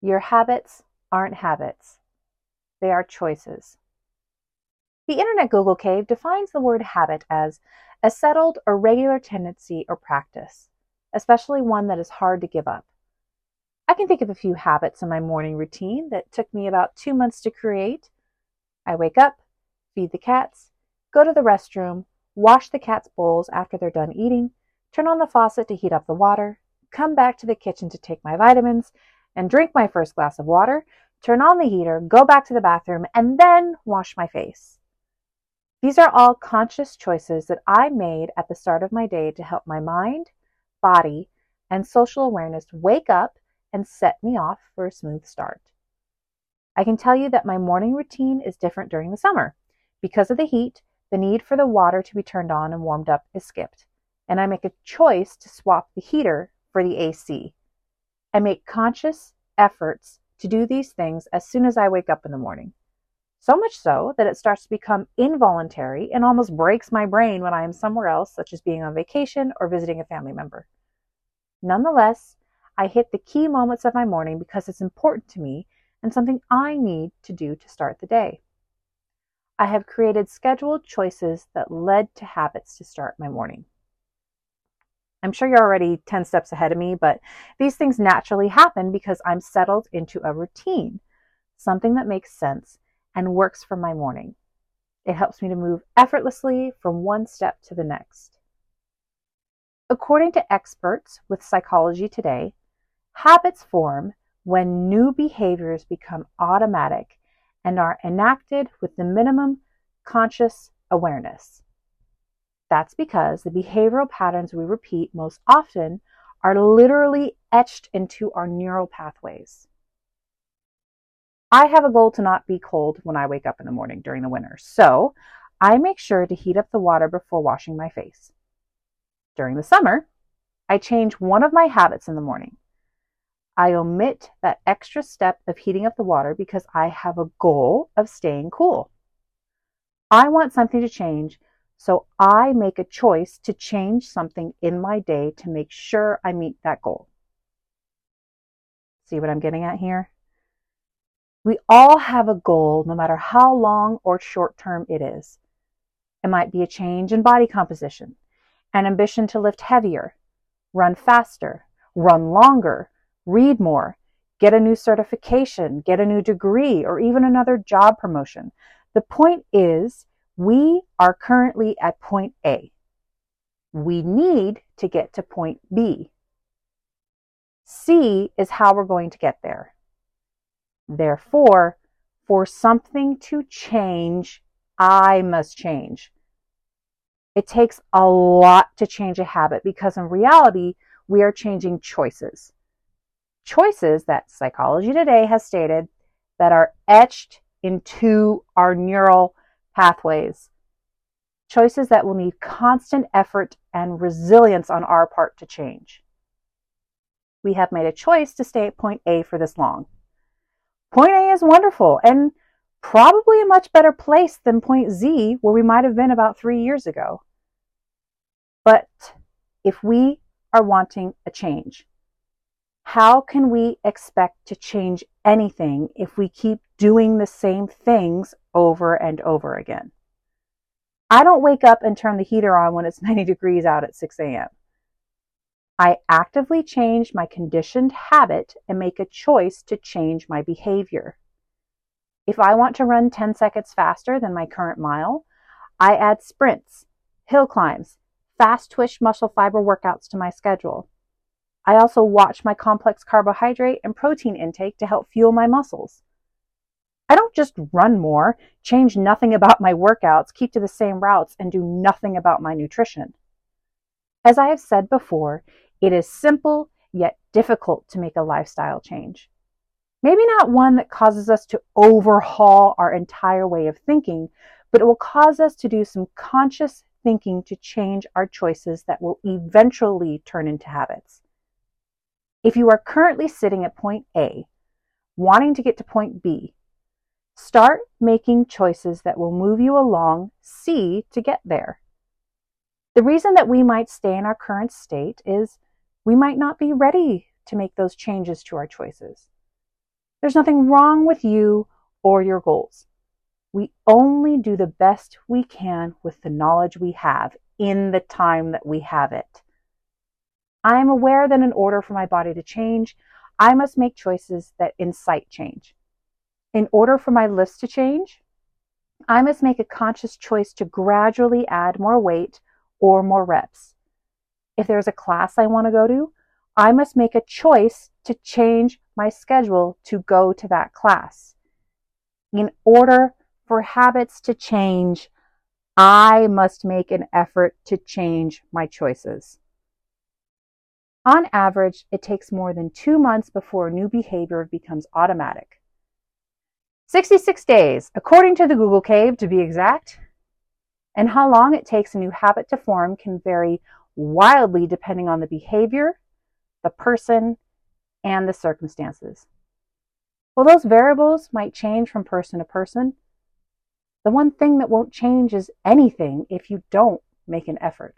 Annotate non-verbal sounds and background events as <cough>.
Your habits aren't habits, they are choices. The Internet Google Cave defines the word habit as a settled or regular tendency or practice, especially one that is hard to give up. I can think of a few habits in my morning routine that took me about two months to create. I wake up, feed the cats, go to the restroom, wash the cats' bowls after they're done eating, turn on the faucet to heat up the water, come back to the kitchen to take my vitamins, and drink my first glass of water, turn on the heater, go back to the bathroom, and then wash my face. These are all conscious choices that I made at the start of my day to help my mind, body, and social awareness wake up and set me off for a smooth start. I can tell you that my morning routine is different during the summer. Because of the heat, the need for the water to be turned on and warmed up is skipped, and I make a choice to swap the heater for the AC. I make conscious efforts to do these things as soon as I wake up in the morning. So much so that it starts to become involuntary and almost breaks my brain when I am somewhere else, such as being on vacation or visiting a family member. Nonetheless, I hit the key moments of my morning because it's important to me and something I need to do to start the day. I have created scheduled choices that led to habits to start my morning. I'm sure you're already 10 steps ahead of me, but these things naturally happen because I'm settled into a routine, something that makes sense and works for my morning. It helps me to move effortlessly from one step to the next. According to experts with Psychology Today, habits form when new behaviors become automatic and are enacted with the minimum conscious awareness. That's because the behavioral patterns we repeat most often are literally etched into our neural pathways. I have a goal to not be cold when I wake up in the morning during the winter, so I make sure to heat up the water before washing my face. During the summer, I change one of my habits in the morning. I omit that extra step of heating up the water because I have a goal of staying cool. I want something to change so I make a choice to change something in my day to make sure I meet that goal. See what I'm getting at here? We all have a goal, no matter how long or short term it is. It might be a change in body composition, an ambition to lift heavier, run faster, run longer, read more, get a new certification, get a new degree, or even another job promotion. The point is, we are currently at point A. We need to get to point B. C is how we're going to get there. Therefore, for something to change, I must change. It takes a lot to change a habit because in reality, we are changing choices. Choices that Psychology Today has stated that are etched into our neural pathways, choices that will need constant effort and resilience on our part to change. We have made a choice to stay at point A for this long. Point A is wonderful and probably a much better place than point Z, where we might have been about three years ago. But if we are wanting a change, how can we expect to change anything if we keep doing the same things over and over again? I don't wake up and turn the heater on when it's <laughs> 90 degrees out at 6 a.m. I actively change my conditioned habit and make a choice to change my behavior. If I want to run 10 seconds faster than my current mile, I add sprints, hill climbs, fast twitch muscle fiber workouts to my schedule. I also watch my complex carbohydrate and protein intake to help fuel my muscles. I don't just run more, change nothing about my workouts, keep to the same routes, and do nothing about my nutrition. As I have said before, it is simple yet difficult to make a lifestyle change. Maybe not one that causes us to overhaul our entire way of thinking, but it will cause us to do some conscious thinking to change our choices that will eventually turn into habits. If you are currently sitting at point A, wanting to get to point B, start making choices that will move you along C to get there. The reason that we might stay in our current state is we might not be ready to make those changes to our choices. There's nothing wrong with you or your goals. We only do the best we can with the knowledge we have in the time that we have it. I am aware that in order for my body to change, I must make choices that incite change. In order for my list to change, I must make a conscious choice to gradually add more weight or more reps. If there's a class I want to go to, I must make a choice to change my schedule to go to that class. In order for habits to change, I must make an effort to change my choices. On average, it takes more than two months before a new behavior becomes automatic. 66 days, according to the Google Cave to be exact. And how long it takes a new habit to form can vary wildly depending on the behavior, the person, and the circumstances. While those variables might change from person to person, the one thing that won't change is anything if you don't make an effort.